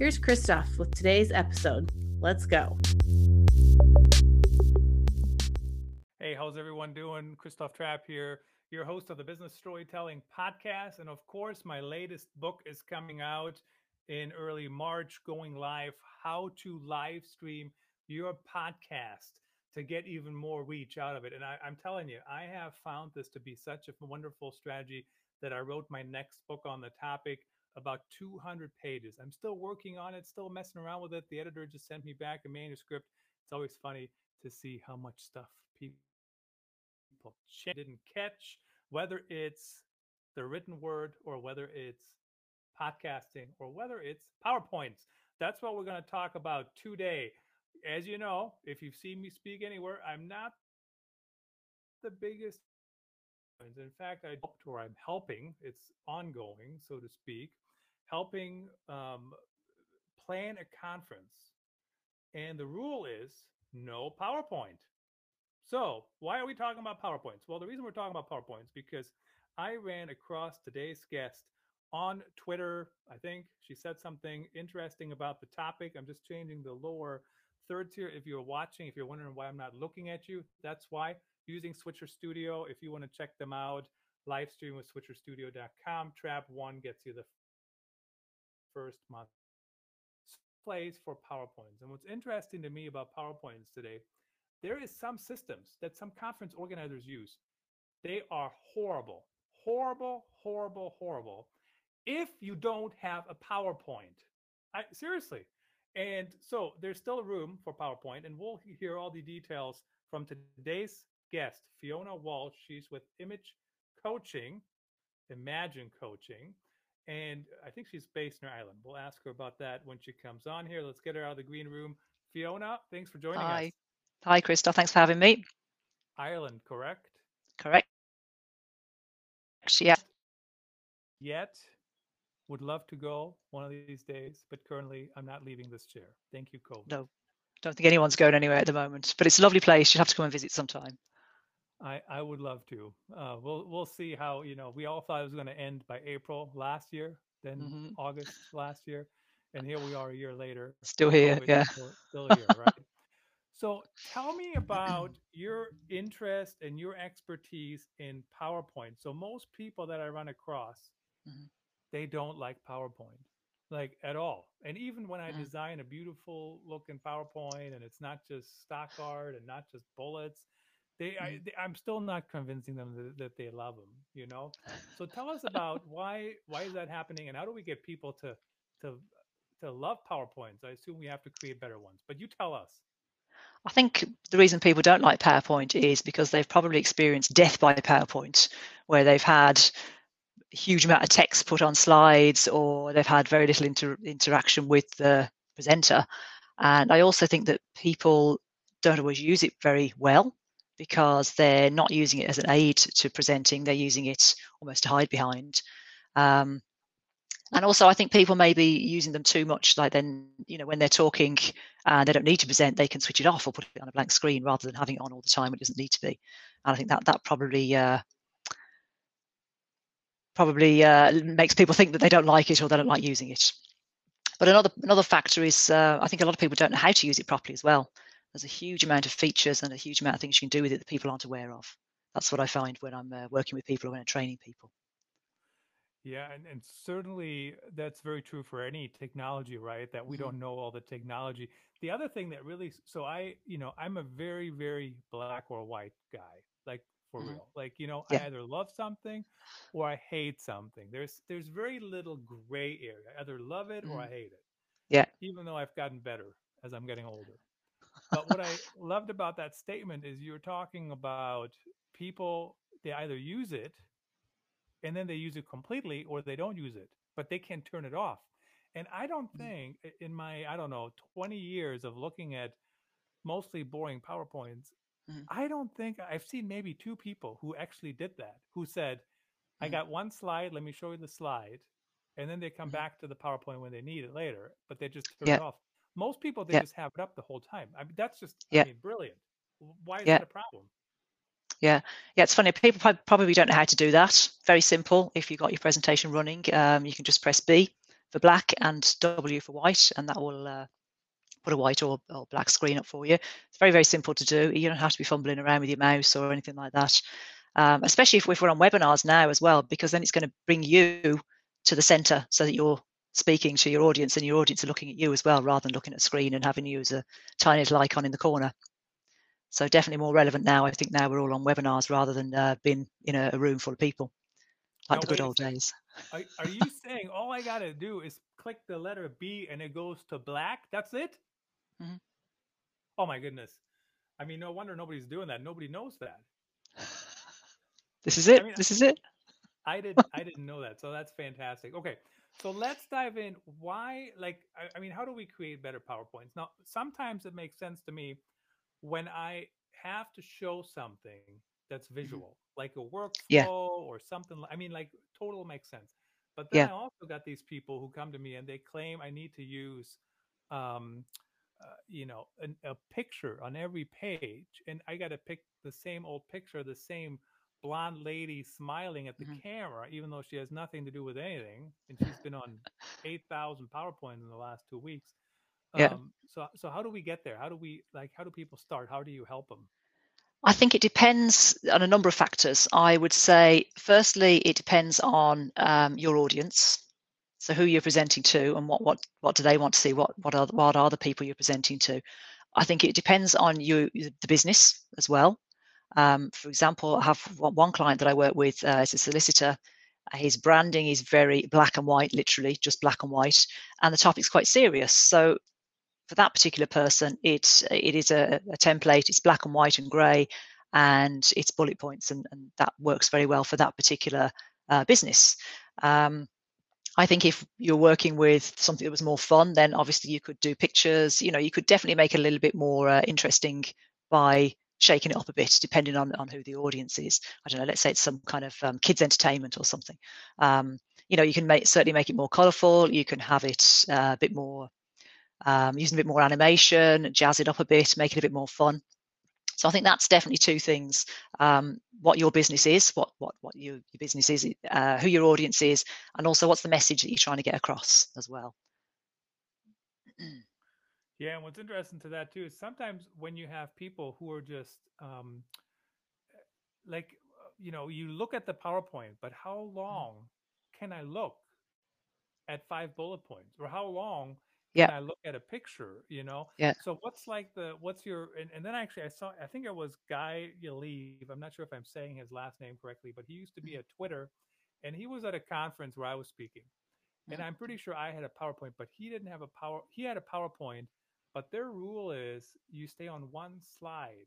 Here's Christoph with today's episode. Let's go. Hey, how's everyone doing? Christoph Trappe here, your host of the Business Storytelling Podcast. And of course, my latest book is coming out in early March, going live How to Live Stream Your Podcast to get even more reach out of it. And I, am telling you, I have found this to be such a wonderful strategy that I wrote my next book on the topic about 200 pages. I'm still working on it, still messing around with it. The editor just sent me back a manuscript. It's always funny to see how much stuff people didn't catch, whether it's the written word or whether it's podcasting or whether it's PowerPoints. That's what we're going to talk about today as you know, if you've seen me speak anywhere, I'm not the biggest. In fact, I helped or I'm helping, it's ongoing, so to speak, helping um, plan a conference. And the rule is no PowerPoint. So, why are we talking about PowerPoints? Well, the reason we're talking about PowerPoints because I ran across today's guest on Twitter. I think she said something interesting about the topic. I'm just changing the lower third tier, if you're watching, if you're wondering why I'm not looking at you, that's why. Using Switcher Studio, if you want to check them out, live stream with switcherstudio.com. Trap One gets you the first month plays for PowerPoints. And what's interesting to me about PowerPoints today, there is some systems that some conference organizers use. They are horrible, horrible, horrible, horrible. If you don't have a PowerPoint, I seriously, and so there's still room for PowerPoint, and we'll hear all the details from today's guest, Fiona Walsh. She's with Image Coaching, Imagine Coaching, and I think she's based in Ireland. We'll ask her about that when she comes on here. Let's get her out of the green room. Fiona, thanks for joining Hi. us. Hi, Krista. Thanks for having me. Ireland, correct? Correct. Yeah. Yet would love to go one of these days, but currently I'm not leaving this chair. Thank you, COVID. No, don't think anyone's going anywhere at the moment, but it's a lovely place. You'd have to come and visit sometime. I, I would love to. Uh, we'll we'll see how you know. We all thought it was going to end by April last year, then mm-hmm. August last year, and here we are a year later. Still here, COVID yeah. Still, still here, right? so tell me about your interest and your expertise in PowerPoint. So most people that I run across, mm-hmm they don't like PowerPoint like at all. And even when I mm. design a beautiful looking PowerPoint and it's not just stock art and not just bullets, they, mm. I, they I'm still not convincing them that, that, they love them, you know? So tell us about why, why is that happening? And how do we get people to, to, to love PowerPoints? I assume we have to create better ones, but you tell us. I think the reason people don't like PowerPoint is because they've probably experienced death by PowerPoint, where they've had a huge amount of text put on slides or they've had very little inter- interaction with the presenter. And I also think that people don't always use it very well because they're not using it as an aid to presenting, they're using it almost to hide behind. Um, and also, I think people may be using them too much. Like then, you know, when they're talking and they don't need to present, they can switch it off or put it on a blank screen rather than having it on all the time. It doesn't need to be. And I think that that probably uh, probably uh, makes people think that they don't like it or they don't like using it. But another another factor is uh, I think a lot of people don't know how to use it properly as well. There's a huge amount of features and a huge amount of things you can do with it that people aren't aware of. That's what I find when I'm uh, working with people or when I'm training people. Yeah, and, and certainly that's very true for any technology, right? That we mm-hmm. don't know all the technology. The other thing that really, so I, you know, I'm a very, very black or white guy. Like for mm-hmm. real. Like, you know, yeah. I either love something or I hate something. There's there's very little gray area. I either love it mm-hmm. or I hate it. Yeah. Even though I've gotten better as I'm getting older. But what I loved about that statement is you're talking about people they either use it and then they use it completely or they don't use it, but they can turn it off. And I don't Mhm. think i- in my, I don't know, 20 years of looking at mostly boring PowerPoints, Mhm. I don't think I've seen maybe two people who actually did that, who said, I Mhm. got one slide, let me show you the slide. And then they come Mhm. back to the PowerPoint when they need it later, but they just turn Yeah. it off. Most people, they Yeah. just have it up the whole time. I mean, that's just, Yeah. I mean, brilliant. Why is Yeah. that a problem? Yeah, yeah, it's funny. People probably don't know how to do that. Very simple. If you've got your presentation running, um, you can just press B for black and W for white, and that will uh, put a white or, or black screen up for you. It's very, very simple to do. You don't have to be fumbling around with your mouse or anything like that. Um, especially if, if we're on webinars now as well, because then it's going to bring you to the center so that you're speaking to your audience and your audience are looking at you as well, rather than looking at a screen and having you as a tiny little icon in the corner. So definitely more relevant now. I think now we're all on webinars rather than uh, being in a, a room full of people, like Now, the good old days. Are, are you saying all I got to do is click the letter B and it goes to black? That's it? Mhm. Oh my goodness. I mean, no wonder nobody's doing that. Nobody knows that. This is it. mean, this is it. I didn't. I didn't know that. So that's fantastic. Okay. So let's dive in. Why like I, I mean, how do we create better PowerPoints? Now, sometimes it makes sense to me when I have to show something that's visual, like a workflow Mm-hmm. Yeah. or something. I mean, like total makes sense. But then Yeah. I also got these people who come to me and they claim I need to use, um, uh, you know, an, a picture on every page, and I got to pick the same old picture, the same blonde lady smiling at the Mhm. camera, even though she has nothing to do with anything, and she's been on eight thousand PowerPoints in the last two weeks. Yeah. Um, so, so how do we get there? How do we like? How do people start? How do you help them? I think it depends on a number of factors. I would say, firstly, it depends on um, your audience. So who you're presenting to, and what what what do they want to see? What what are what are the people you're presenting to? I think it depends on you, the business as well. Um, for example, I have one client that I work with uh, is a solicitor. His branding is very black and white, literally just black and white, and the topic's quite serious. So for that particular person, it it is a, a template. It's black and white and grey, and it's bullet points, and, and that works very well for that particular uh, business. Um, I think if you're working with something that was more fun, then obviously you could do pictures. You know, you could definitely make it a little bit more uh, interesting by shaking it up a bit, depending on on who the audience is. I don't know. Let's say it's some kind of um, kids entertainment or something. Um, you know, you can make certainly make it more colourful. You can have it uh, a bit more um, using a bit more animation, jazz it up a bit, make it a bit more fun. So I think that's definitely two things: um, what your business is, what what what your, your business is, uh, who your audience is, and also what's the message that you're trying to get across as well. Yeah, and what's interesting to that too is sometimes when you have people who are just um, like, uh, you know, you look at the PowerPoint, but how long can I look at five bullet points, or how long Yeah. can I look at a picture? You know, Yeah. So what's like the what's your and, and then actually I saw I think it was Guy Yalif. I'm not sure if I'm saying his last name correctly, but he used to be at Twitter, and he was at a conference where I was speaking, and. I'm pretty sure I had a PowerPoint, but he didn't have a power. He had a PowerPoint, but their rule is you stay on one slide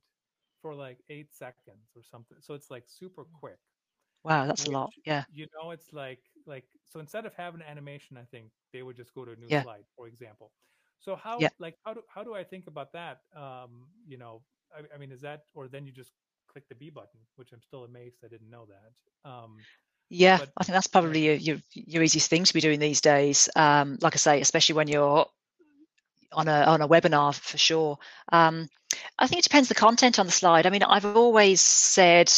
for like eight seconds or something. So it's like super quick. Wow, that's a lot. Yeah, You know, it's like like so instead of having animation, I think they would just go to a new Yeah. slide, for example. So how Yeah. like how do how do I think about that? Um, you know, I, I mean, is that or then you just click the B button, which I'm still amazed I didn't know that. Um, yeah. but I think that's probably your, your your easiest thing to be doing these days. Um, like I say, especially when you're on a on a webinar for sure. Um, I think it depends the content on the slide. I mean, I've always said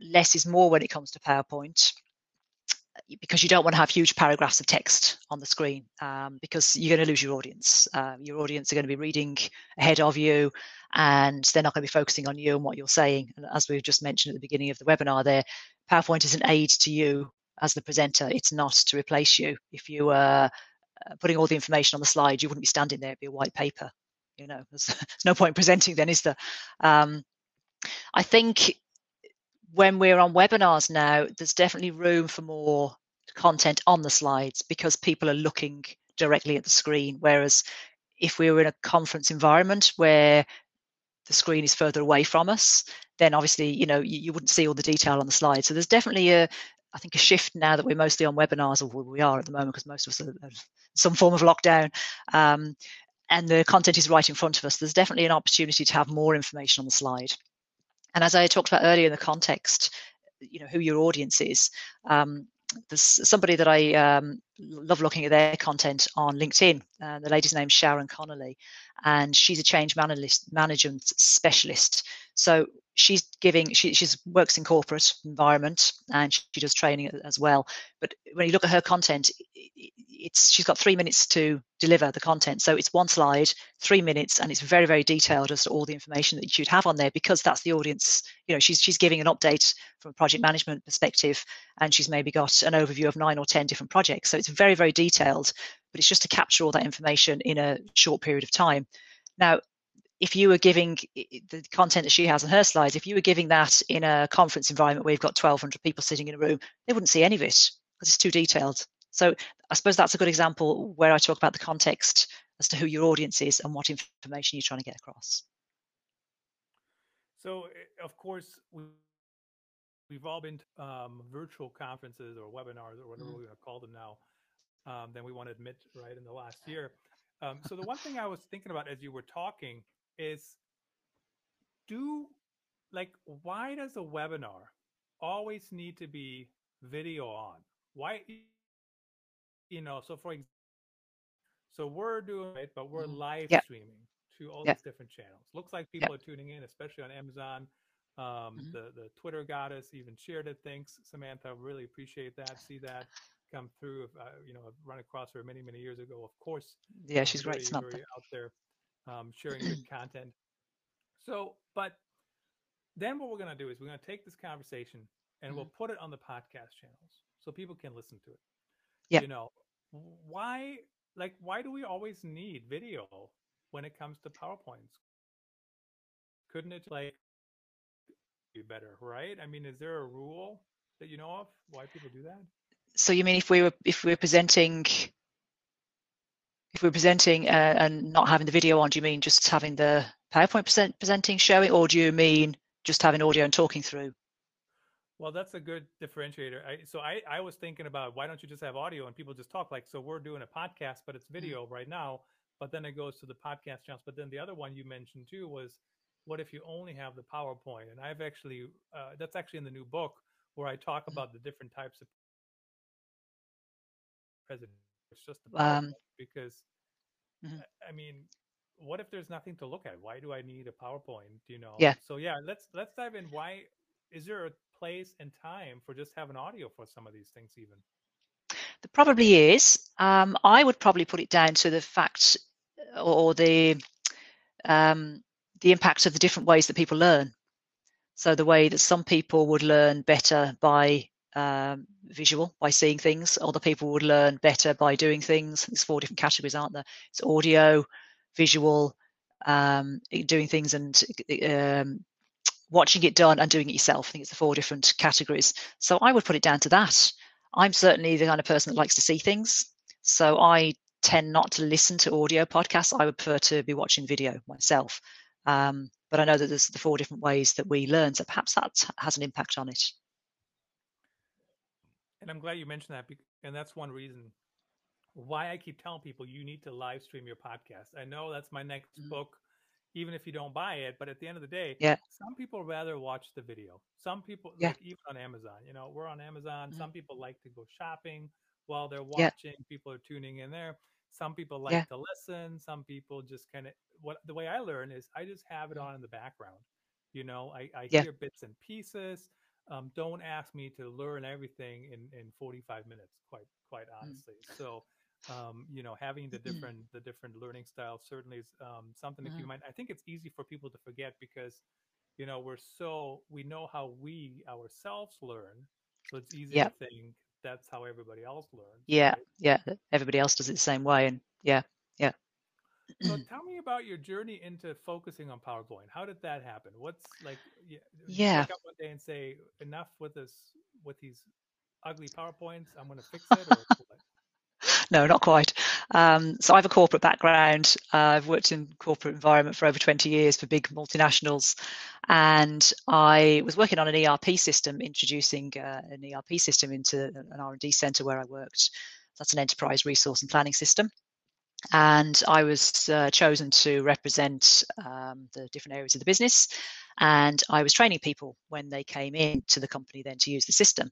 less is more when it comes to PowerPoint because you don't want to have huge paragraphs of text on the screen um, because you're going to lose your audience. Uh, your audience are going to be reading ahead of you and they're not going to be focusing on you and what you're saying. And as we've just mentioned at the beginning of the webinar there, PowerPoint is an aid to you as the presenter. It's not to replace you. If you are uh, putting all the information on the slide, you wouldn't be standing there. It'd be a white paper. You know, there's, there's no point presenting then, is there? Um, I think when we're on webinars now, there's definitely room for more content on the slides because people are looking directly at the screen. Whereas if we were in a conference environment where the screen is further away from us, then obviously, you know, you, you wouldn't see all the detail on the slide. So there's definitely a, I think a shift now that we're mostly on webinars, or we are at the moment, because most of us are some form of lockdown. Um, and the content is right in front of us. There's definitely an opportunity to have more information on the slide. And as I talked about earlier in the context, you know who your audience is. Um, there's somebody that I um, love looking at their content on LinkedIn. Uh, the lady's name's Sharon Connolly, and she's a change management specialist. So she's giving she she's works in corporate environment and she does training as well. But when you look at her content, it's she's got three minutes to deliver the content. So it's one slide, three minutes, and it's very very detailed as to all the information that you should have on there because that's the audience. You know, she's she's giving an update from a project management perspective, and she's maybe got an overview of nine or ten different projects. So it's very very detailed, but it's just to capture all that information in a short period of time. Now, if you were giving the content that she has on her slides, if you were giving that in a conference environment where you've got 1,200 people sitting in a room, they wouldn't see any of it because it's too detailed. So I suppose that's a good example where I talk about the context as to who your audience is and what information you're trying to get across. So, eh, of course, we, we've all been to um, virtual conferences or webinars or whatever mm. we're going to call them now um, than we want to admit, right, in the last year. Um, so, the one thing I was thinking about as you were talking is do like, why does a webinar always need to be video on? Why you know, so for example, so we're doing it, but we're mm-hmm. live yep. streaming to all yep. these different channels. Looks like people yep. are tuning in, especially on Amazon. Um, mm-hmm. The the Twitter goddess even shared it. Thanks, Samantha. Really appreciate that. See that come through. Uh, you know, I've run across her many many years ago. Of course. Yeah, she's great. Very out there, um, sharing good content. So, but then what we're gonna do is we're gonna take this conversation and mm-hmm. we'll put it on the podcast channels so people can listen to it. Yeah. You know, why like why do we always need video when it comes to powerpoints couldn't it like be better right i mean is there a rule that you know of why people do that so you mean if we were if we were presenting if we're presenting uh, and not having the video on do you mean just having the powerpoint present, presenting showing or do you mean just having audio and talking through well, that's a good differentiator. I, so I, I was thinking about why don't you just have audio and people just talk like so we're doing a podcast, but it's mm. video mm-hmm. right now. But then it goes to the podcast channels. But then the other one you mentioned too was what if you only have the PowerPoint? And I've actually uh, that's actually in the new book where I talk mm. about the different types of president. It's just um, because mm-hmm. I mean, what if there's nothing to look at? Why do I need a PowerPoint? You know? Yeah. So yeah, let's let's dive in. Why is there a place and time for just having audio for some of these things even there probably is um, i would probably put it down to the fact or the um, the impact of the different ways that people learn so the way that some people would learn better by um, visual by seeing things other people would learn better by doing things there's four different categories aren't there it's audio visual um, doing things and um, watching it done and doing it yourself. I think it's the four different categories. So I would put it down to that. I'm certainly the kind of person that likes to see things. So I tend not to listen to audio podcasts. I would prefer to be watching video myself. Um, but I know that there's the four different ways that we learn. So perhaps that has an impact on it. And I'm glad you mentioned that. And that's one reason why I keep telling people you need to live stream your podcast. I know that's my next mm-hmm. book even if you don't buy it. But at the end of the day, yeah, some people rather watch the video. Some people, yeah. like even on Amazon, you know, we're on Amazon. Mm-hmm. Some people like to go shopping while they're watching. Yeah. People are tuning in there. Some people like yeah. to listen. Some people just kind of what the way I learn is I just have it mm-hmm. on in the background. You know, I, I hear bits and pieces. Um, don't ask me to learn everything in, in 45 minutes, quite quite mm. honestly. Mm. So um, you know, having the mm-hmm. different the different learning styles certainly is um, something that you might. I think it's easy for people to forget because, you know, we're so we know how we ourselves learn, so it's easy to think that's how everybody else learns. Yeah, right? yeah, everybody else does it the same way, and yeah. So tell me about your journey into focusing on PowerPoint. How did that happen? What's like? Yeah. yeah. Up one day and say, enough with this with these ugly PowerPoints. I'm going to fix it. Or no, not quite. Um, so I have a corporate background. Uh, I've worked in corporate environment for over 20 years for big multinationals, and I was working on an ERP system, introducing uh, an ERP system into an R&D center where I worked. That's an enterprise resource and planning system. And I was uh, chosen to represent um, the different areas of the business. And I was training people when they came in to the company then to use the system.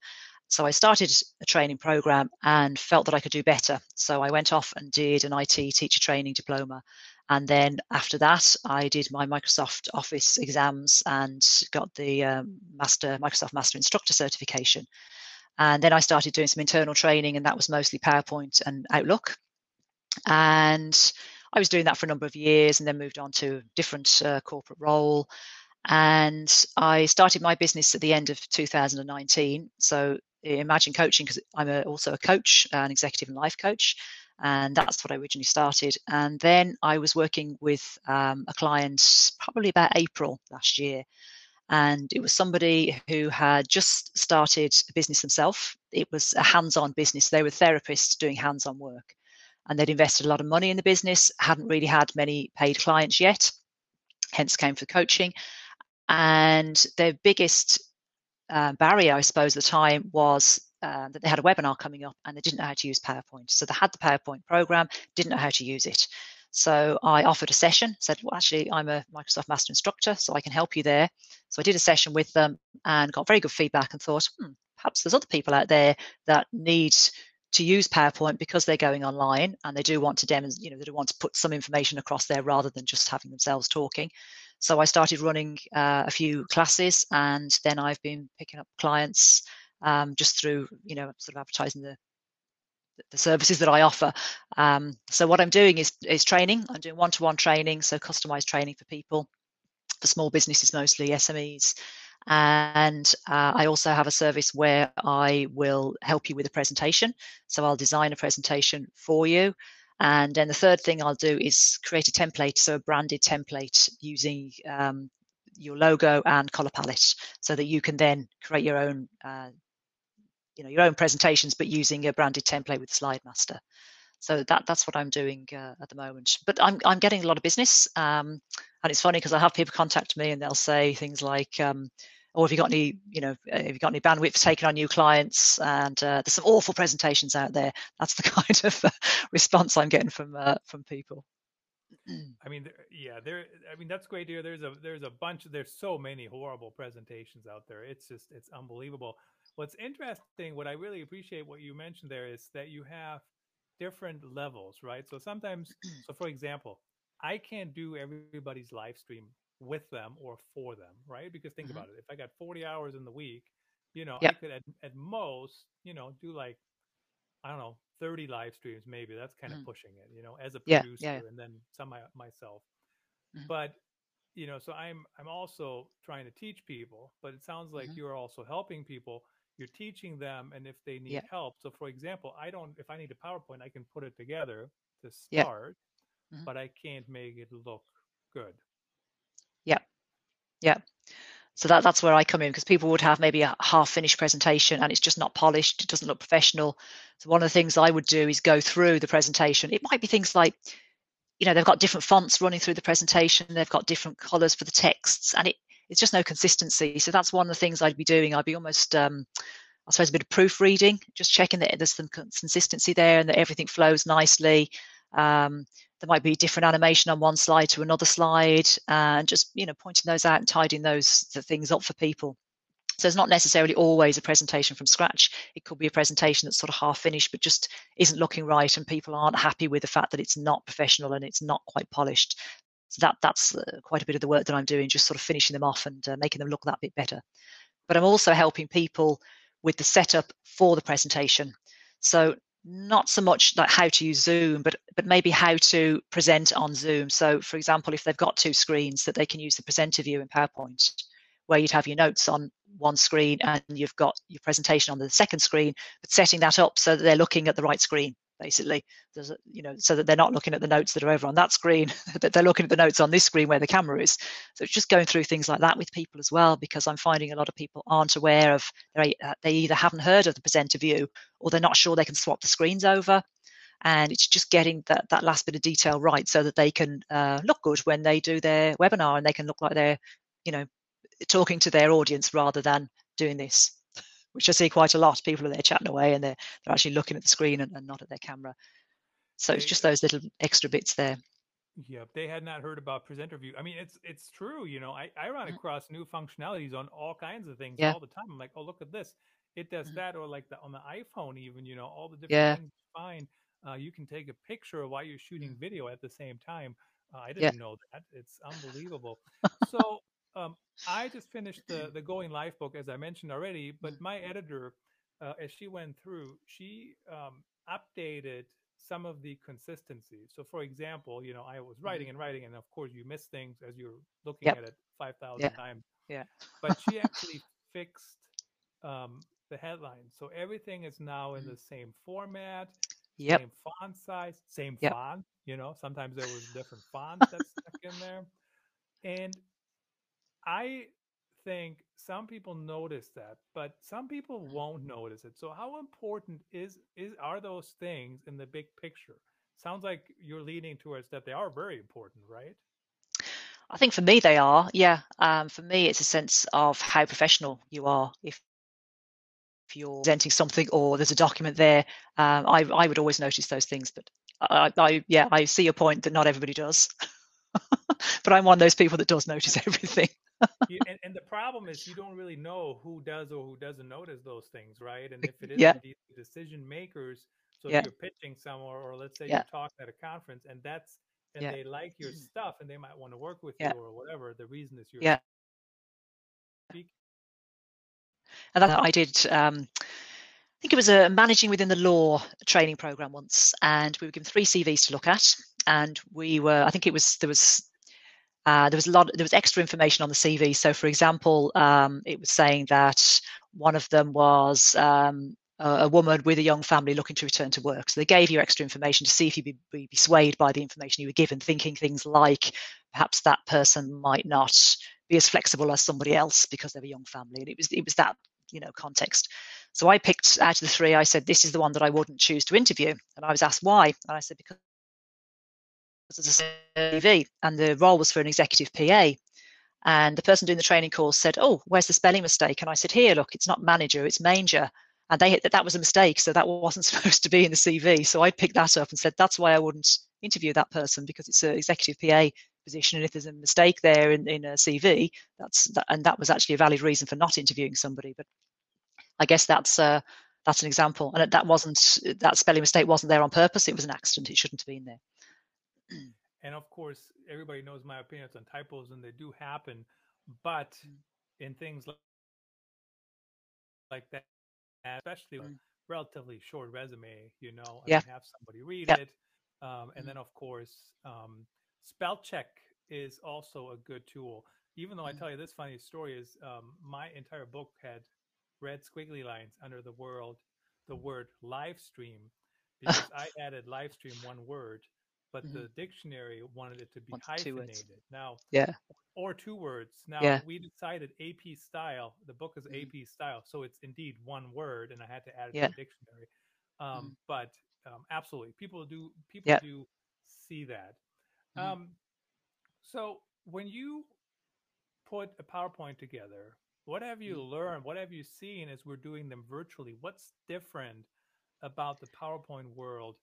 So I started a training program and felt that I could do better. So I went off and did an IT teacher training diploma. And then after that, I did my Microsoft Office exams and got the um, Master Microsoft Master Instructor certification. And then I started doing some internal training, and that was mostly PowerPoint and Outlook. And I was doing that for a number of years and then moved on to a different uh, corporate role. And I started my business at the end of 2019. So Imagine Coaching because I'm a, also a coach, an executive and life coach, and that's what I originally started. And then I was working with um, a client probably about April last year, and it was somebody who had just started a business themselves. It was a hands-on business. They were therapists doing hands-on work, and they'd invested a lot of money in the business. Hadn't really had many paid clients yet, hence came for coaching. And their biggest uh, barrier, I suppose, at the time was uh, that they had a webinar coming up and they didn't know how to use PowerPoint. So they had the PowerPoint program, didn't know how to use it. So I offered a session, said, well, actually, I'm a Microsoft Master Instructor, so I can help you there. So I did a session with them and got very good feedback and thought, hmm, perhaps there's other people out there that need to use PowerPoint because they're going online and they do want to demonstrate, you know, they do want to put some information across there rather than just having themselves talking. So I started running uh, a few classes, and then I've been picking up clients um, just through, you know, sort of advertising the the services that I offer. Um, so what I'm doing is is training. I'm doing one-to-one training, so customized training for people, for small businesses mostly, SMEs. And uh, I also have a service where I will help you with a presentation. So I'll design a presentation for you and then the third thing I'll do is create a template, so a branded template using um, your logo and color palette, so that you can then create your own, uh, you know, your own presentations, but using a branded template with Slide Master. So that that's what I'm doing uh, at the moment. But I'm I'm getting a lot of business, um, and it's funny because I have people contact me and they'll say things like. Um, or have you got any, you know, have you got any bandwidth for taking on new clients? And uh, there's some awful presentations out there. That's the kind of uh, response I'm getting from uh, from people. I mean, yeah, there. I mean, that's great to hear. There's a there's a bunch. There's so many horrible presentations out there. It's just it's unbelievable. What's interesting, what I really appreciate, what you mentioned there, is that you have different levels, right? So sometimes, so for example, I can't do everybody's live stream with them or for them, right? Because think mm-hmm. about it. If I got 40 hours in the week, you know, yep. I could at, at most, you know, do like, I don't know, 30 live streams, maybe. That's kind mm-hmm. of pushing it, you know, as a producer yeah, yeah. and then some my, myself. Mm-hmm. But, you know, so I'm I'm also trying to teach people, but it sounds like mm-hmm. you're also helping people. You're teaching them and if they need yeah. help. So for example, I don't if I need a PowerPoint, I can put it together to start, mm-hmm. but I can't make it look good. Yeah. Yeah. So that, that's where I come in because people would have maybe a half finished presentation and it's just not polished. It doesn't look professional. So one of the things I would do is go through the presentation. It might be things like, you know, they've got different fonts running through the presentation. They've got different colors for the texts and it, it's just no consistency. So that's one of the things I'd be doing. I'd be almost, um, I suppose, a bit of proofreading, just checking that there's some consistency there and that everything flows nicely. Um, there might be different animation on one slide to another slide and just you know pointing those out and tidying those the things up for people so it's not necessarily always a presentation from scratch it could be a presentation that's sort of half finished but just isn't looking right and people aren't happy with the fact that it's not professional and it's not quite polished so that that's uh, quite a bit of the work that i'm doing just sort of finishing them off and uh, making them look that bit better. But i'm also helping people with the setup for the presentation. So not so much like how to use Zoom, but but maybe how to present on Zoom. So, for example, if they've got two screens, that they can use the presenter view in PowerPoint, where you'd have your notes on one screen and you've got your presentation on the second screen, but setting that up so that they're looking at the right screen basically. A, you know so that they're not looking at the notes that are over on that screen that they're looking at the notes on this screen where the camera is. So it's just going through things like that with people as well because i'm finding a lot of people aren't aware of they either haven't heard of the presenter view or they're not sure they can swap the screens over. And it's just getting that that last bit of detail right so that they can uh, look good when they do their webinar and they can look like they're you know talking to their audience rather than doing this which i see quite a lot people are there chatting away and they're, they're actually looking at the screen and, and not at their camera so it's just those little extra bits there Yep, they had not heard about presenter view. I mean, it's it's true. You know, I, I run mm-hmm. across new functionalities on all kinds of things yeah. all the time. I'm like, oh, look at this. It does mm-hmm. that, or like the on the iPhone, even. You know, all the different yeah. things. Fine, uh, you can take a picture while you're shooting mm. video at the same time. Uh, I didn't yeah. know that. It's unbelievable. so um, I just finished the the Going Live book, as I mentioned already. But mm. my editor, uh, as she went through, she um, updated some of the consistency. So, for example, you know, I was writing mm-hmm. and writing, and of course, you miss things as you're looking yep. at it five thousand yeah. times. Yeah. But she actually fixed um, the headline, so everything is now in mm-hmm. the same format, yep. same font size, same yep. font. You know, sometimes there was different fonts that stuck in there, and I think some people notice that, but some people won't notice it. So how important is is are those things in the big picture? Sounds like you're leaning towards that they are very important, right? I think for me they are. Yeah. Um, for me, it's a sense of how professional you are. If if you're presenting something or there's a document there, um, I I would always notice those things. But I, I yeah, I see your point that not everybody does. but I'm one of those people that does notice everything you, and, and, the problem is you don't really know who does or who doesn't notice those things, right? And if it is yeah. the decision makers, so yeah. if you're pitching somewhere, or let's say yeah. you're talking at a conference, and that's and they like your stuff, and they might want to work with you or whatever. The reason is you're yeah. Speaking. And that I did. Um, I think it was a managing within the law training program once, and we were given three CVs to look at, and we were. I think it was there was uh, there was a lot. There was extra information on the CV. So, for example, um, it was saying that one of them was um, a, woman with a young family looking to return to work. So they gave you extra information to see if you'd be, be, be swayed by the information you were given, thinking things like perhaps that person might not be as flexible as somebody else because they're a young family. And it was it was that you know context. So I picked out of the three. I said this is the one that I wouldn't choose to interview, and I was asked why, and I said because as a CV, and the role was for an executive PA. And the person doing the training course said, "Oh, where's the spelling mistake?" And I said, "Here, look, it's not manager, it's manger." And they hit that that was a mistake, so that wasn't supposed to be in the CV. So I picked that up and said, "That's why I wouldn't interview that person because it's an executive PA position, and if there's a mistake there in, in a CV, that's that, and that was actually a valid reason for not interviewing somebody." But I guess that's uh, that's an example, and that wasn't that spelling mistake wasn't there on purpose. It was an accident. It shouldn't have been there. And of course, everybody knows my opinions on typos, and they do happen. But mm. in things like, like that, especially mm. a relatively short resume, you know, yeah. have somebody read it. Um, and mm. then, of course, um, spell check is also a good tool. Even though I mm. tell you this funny story is um, my entire book had red squiggly lines under the word the word live stream because I added live stream one word but mm-hmm. the dictionary wanted it to be hyphenated. Now, yeah, or two words. Now yeah. we decided AP style. The book is mm-hmm. AP style, so it's indeed one word, and I had to add it yeah. to the dictionary. Um, mm-hmm. But um, absolutely, people do people yeah. do see that. Mm-hmm. Um, so when you put a PowerPoint together, what have you mm-hmm. learned? What have you seen as we're doing them virtually? What's different about the PowerPoint world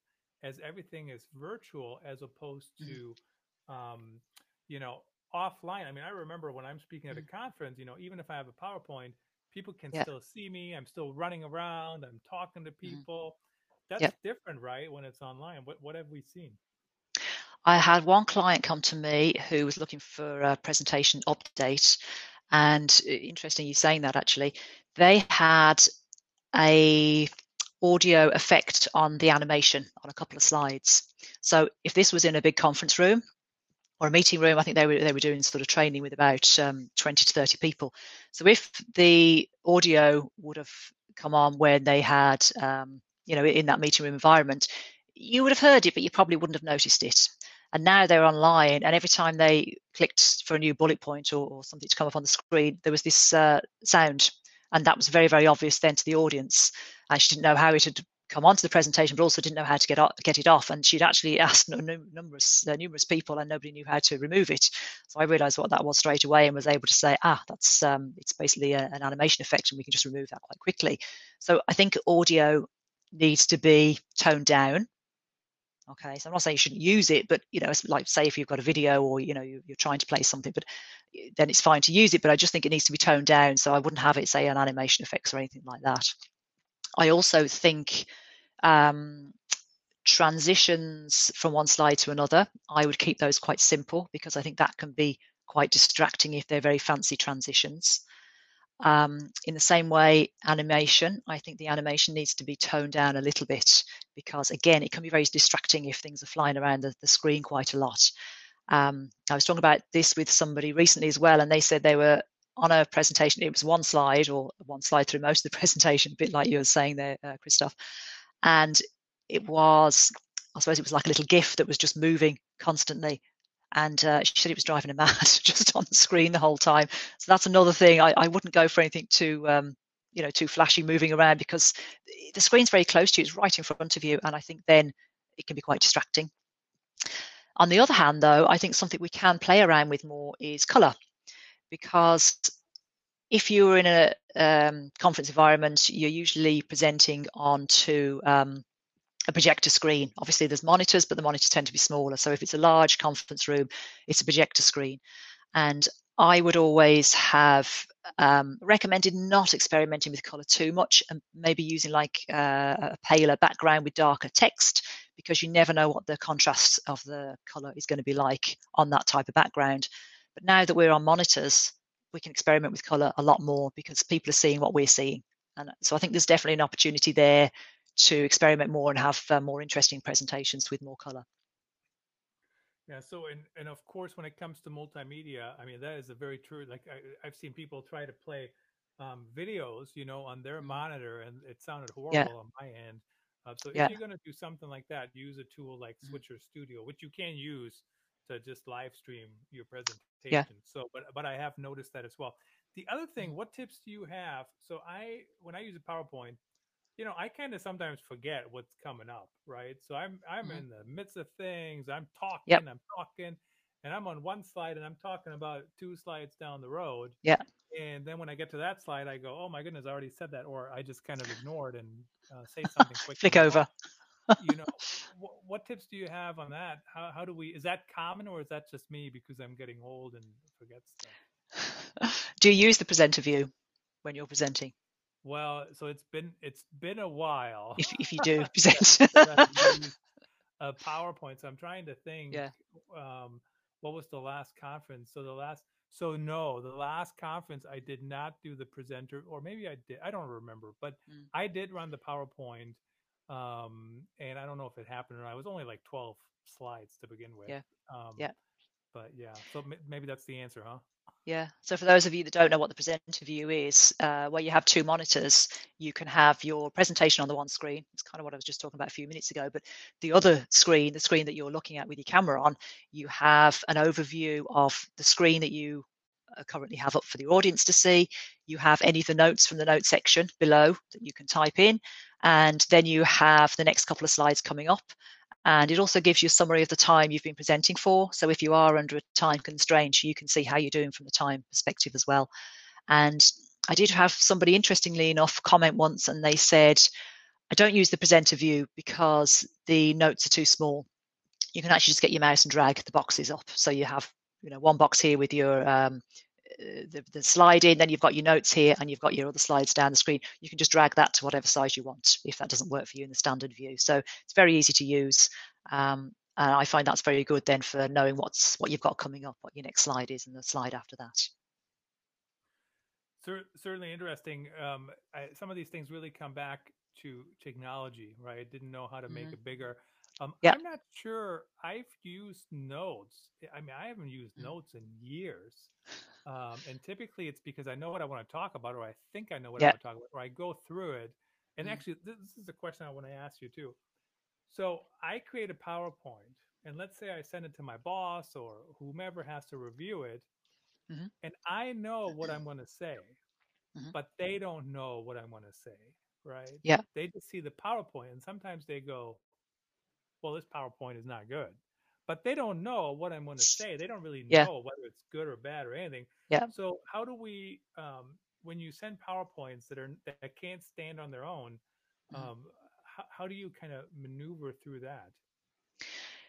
as everything is virtual as opposed mm-hmm. to um, you know offline i mean i remember when i'm speaking at a mm-hmm. conference you know even if i have a powerpoint people can yeah. still see me i'm still running around i'm talking to mm-hmm. people that's yeah. different right when it's online what, what have we seen I had one client come to me who was looking for a presentation update. And interesting you saying that actually. They had a audio effect on the animation on a couple of slides. So if this was in a big conference room or a meeting room, I think they were they were doing sort of training with about um, 20 to 30 people. So if the audio would have come on when they had, um, you know, in that meeting room environment, you would have heard it, but you probably wouldn't have noticed it. And now they're online, and every time they clicked for a new bullet point or, or something to come up on the screen, there was this uh, sound and that was very very obvious then to the audience and she didn't know how it had come onto the presentation, but also didn't know how to get get it off. And she'd actually asked numerous uh, numerous people, and nobody knew how to remove it. So I realised what that was straight away, and was able to say, ah, that's um, it's basically a, an animation effect, and we can just remove that quite quickly. So I think audio needs to be toned down. Okay, so I'm not saying you shouldn't use it, but you know, like say if you've got a video or you know you're trying to play something, but eh, then it's fine to use it. But I just think it needs to be toned down, so I wouldn't have it say an animation effects or anything like that. I also think um, transitions from one slide to another, I would keep those quite simple because I think that can be quite distracting if they're very fancy transitions. Um, in the same way, animation, I think the animation needs to be toned down a little bit because, again, it can be very distracting if things are flying around the, the screen quite a lot. Um, I was talking about this with somebody recently as well, and they said they were on a presentation, it was one slide or one slide through most of the presentation, a bit like you were saying there, uh, Christoph. And it was, I suppose it was like a little GIF that was just moving constantly. And uh, she said it was driving her mad just on the screen the whole time. So that's another thing. I, I wouldn't go for anything too, um, you know, too flashy moving around because the screen's very close to you. It's right in front of you. And I think then it can be quite distracting. On the other hand, though, I think something we can play around with more is color because if you're in a um, conference environment, you're usually presenting onto um, a projector screen. Obviously, there's monitors, but the monitors tend to be smaller. So if it's a large conference room, it's a projector screen. And I would always have um, recommended not experimenting with color too much and maybe using like uh, a paler background with darker text because you never know what the contrast of the color is going to be like on that type of background. But now that we're on monitors, we can experiment with color a lot more because people are seeing what we're seeing. And so I think there's definitely an opportunity there to experiment more and have uh, more interesting presentations with more color. Yeah. So, and and of course, when it comes to multimedia, I mean that is a very true. Like I, have seen people try to play um, videos, you know, on their mm-hmm. monitor, and it sounded horrible yeah. on my end. Uh, so yeah. if you're going to do something like that, use a tool like mm-hmm. Switcher Studio, which you can use to just live stream your presentation. Yeah. So, but but I have noticed that as well. The other thing, mm-hmm. what tips do you have? So I when I use a PowerPoint, you know, I kind of sometimes forget what's coming up, right? So I'm I'm mm-hmm. in the midst of things. I'm talking, yep. I'm talking, and I'm on one slide and I'm talking about two slides down the road. Yeah. And then when I get to that slide, I go, "Oh my goodness, I already said that," or I just kind of ignored and uh, say something quick. Flick over you know, what, what, tips do you have on that? How how do we? Is that common, or is that just me because I'm getting old and forget stuff? do you use the presenter view when you're presenting? Well, so it's been it's been a while. If if you do present. a PowerPoint. So I'm trying to think. Yeah. Um, what was the last conference? So the last. So no, the last conference I did not do the presenter, or maybe I did. I don't remember, but mm. I did run the PowerPoint um, and I don't know if it happened or not. It was only like 12 slides to begin with. Yeah. Um, yeah. But yeah, so maybe that's the answer, huh? Yeah. So for those of you that don't know what the presenter view is, uh, where you have two monitors, you can have your presentation on the one screen. It's kind of what I was just talking about a few minutes ago. But the other screen, the screen that you're looking at with your camera on, you have an overview of the screen that you currently have up for the audience to see. You have any of the notes from the notes section below that you can type in. And then you have the next couple of slides coming up. And it also gives you a summary of the time you've been presenting for. So if you are under a time constraint, you can see how you're doing from the time perspective as well. And I did have somebody, interestingly enough, comment once and they said, I don't use the presenter view because the notes are too small. You can actually just get your mouse and drag the boxes up. So you have, you know, one box here with your um, the, the slide in, then you've got your notes here and you've got your other slides down the screen. You can just drag that to whatever size you want if that doesn't work for you in the standard view. So it's very easy to use. Um, and I find that's very good then for knowing what's what you've got coming up, what your next slide is, and the slide after that. Certainly interesting. Um, I, some of these things really come back to technology, right? Didn't know how to make mm-hmm. it bigger. Um, yeah. I'm not sure I've used notes. I mean, I haven't used mm. notes in years. Um, and typically it's because I know what I want to talk about, or I think I know what yeah. I want to talk about, or I go through it. And mm. actually, this, this is a question I want to ask you too. So I create a PowerPoint, and let's say I send it to my boss or whomever has to review it, mm-hmm. and I know what I'm going to say, mm-hmm. but they don't know what I'm going to say. right? Yeah. They just see the PowerPoint and sometimes they go, well, this PowerPoint is not good. But they don't know what I'm going to say. They don't really know Yeah. whether it's good or bad or anything. Yeah. So how do we, um, when you send PowerPoints that are that can't stand on their own, Mhm. um, how, how do you kind of maneuver through that?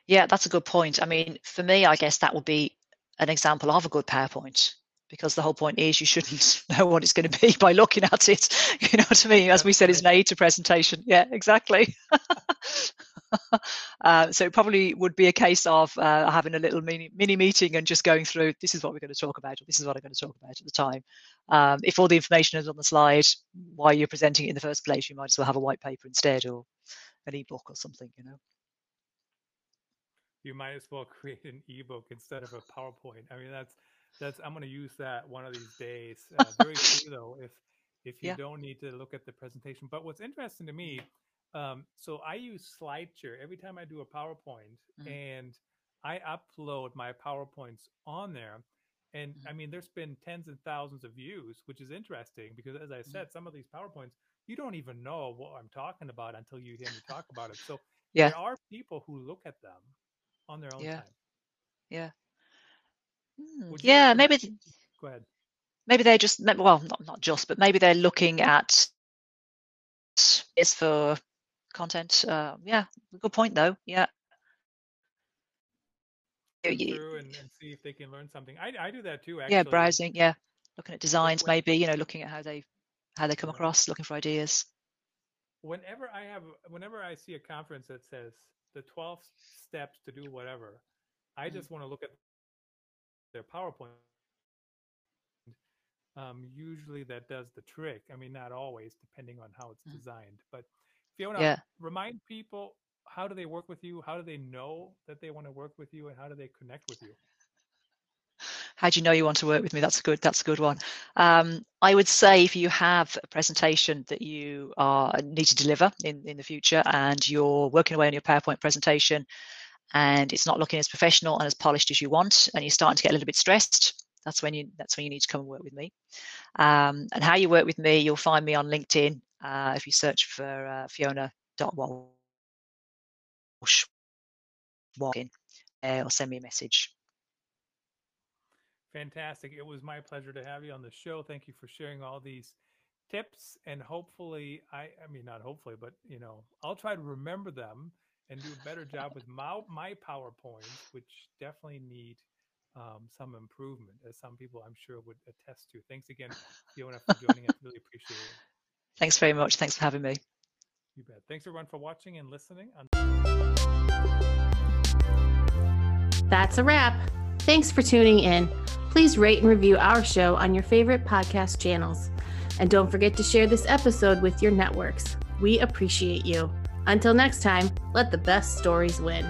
Yeah, that's a good point. I mean, for me, I guess that would be an example of a good PowerPoint because the whole point is you shouldn't know what it's going to be by looking at it. You know what I mean? As we said, it's an aid to presentation. Yeah, exactly. uh, so it probably would be a case of uh, having a little mini mini meeting and just going through this is what we're going to talk about, or this is what I'm going to talk about at the time. Um, if all the information is on the slide while you're presenting it in the first place, you might as well have a white paper instead or an ebook or something, you know. You might as well create an ebook instead of a PowerPoint. I mean, that's that's I'm going to use that one of these days. Uh, very true though. If if you Yeah. don't need to look at the presentation, but what's interesting to me, um, so I use SlideShare every time I do a PowerPoint, Mhm. and I upload my PowerPoints on there. And Mhm. I mean, there's been tens and thousands of views, which is interesting because, as I Mhm. said, some of these PowerPoints you don't even know what I'm talking about until you hear me talk about it. So Yeah. there are people who look at them on their own Yeah. time. Would you Yeah, maybe th- Go ahead. maybe they're just well, not not just, but maybe they're looking at is for content. Uh, yeah, good point though. Yeah, through and, and see if they can learn something. I, I do that too. Actually. yeah, browsing. Yeah, looking at designs, when- maybe you know, looking at how they how they come across, looking for ideas. Whenever I have, whenever I see a conference that says the 12 steps to do whatever, I Mhm. just want to look at their PowerPoint. Um, usually that does the trick. I mean, not always, depending on how it's Mhm. designed. But Fiona, Yeah. remind people how do they work with you? How do they know that they want to work with you, and how do they connect with you? How do you know you want to work with me? That's a good. That's a good one. Um, I would say if you have a presentation that you are need to deliver in in the future, and you're working away on your PowerPoint presentation, and it's not looking as professional and as polished as you want, and you're starting to get a little bit stressed, that's when you that's when you need to come and work with me. Um, and how you work with me, you'll find me on LinkedIn uh, if you search for uh, Fiona Walsh walking, uh, or send me a message. Fantastic. It was my pleasure to have you on the show. Thank you for sharing all these tips and hopefully I I mean not hopefully, but you know, I'll try to remember them and do a better job with my my PowerPoints, which definitely need um, some improvement, as some people I'm sure would attest to. Thanks again, Fiona, for joining us. Really appreciate it. Thanks very much. Thanks for having me. You bet. Thanks everyone for watching and listening. That's a wrap. Thanks for tuning in. Please rate and review our show on your favorite podcast channels. And don't forget to share this episode with your networks. We appreciate you. Until next time, let the best stories win.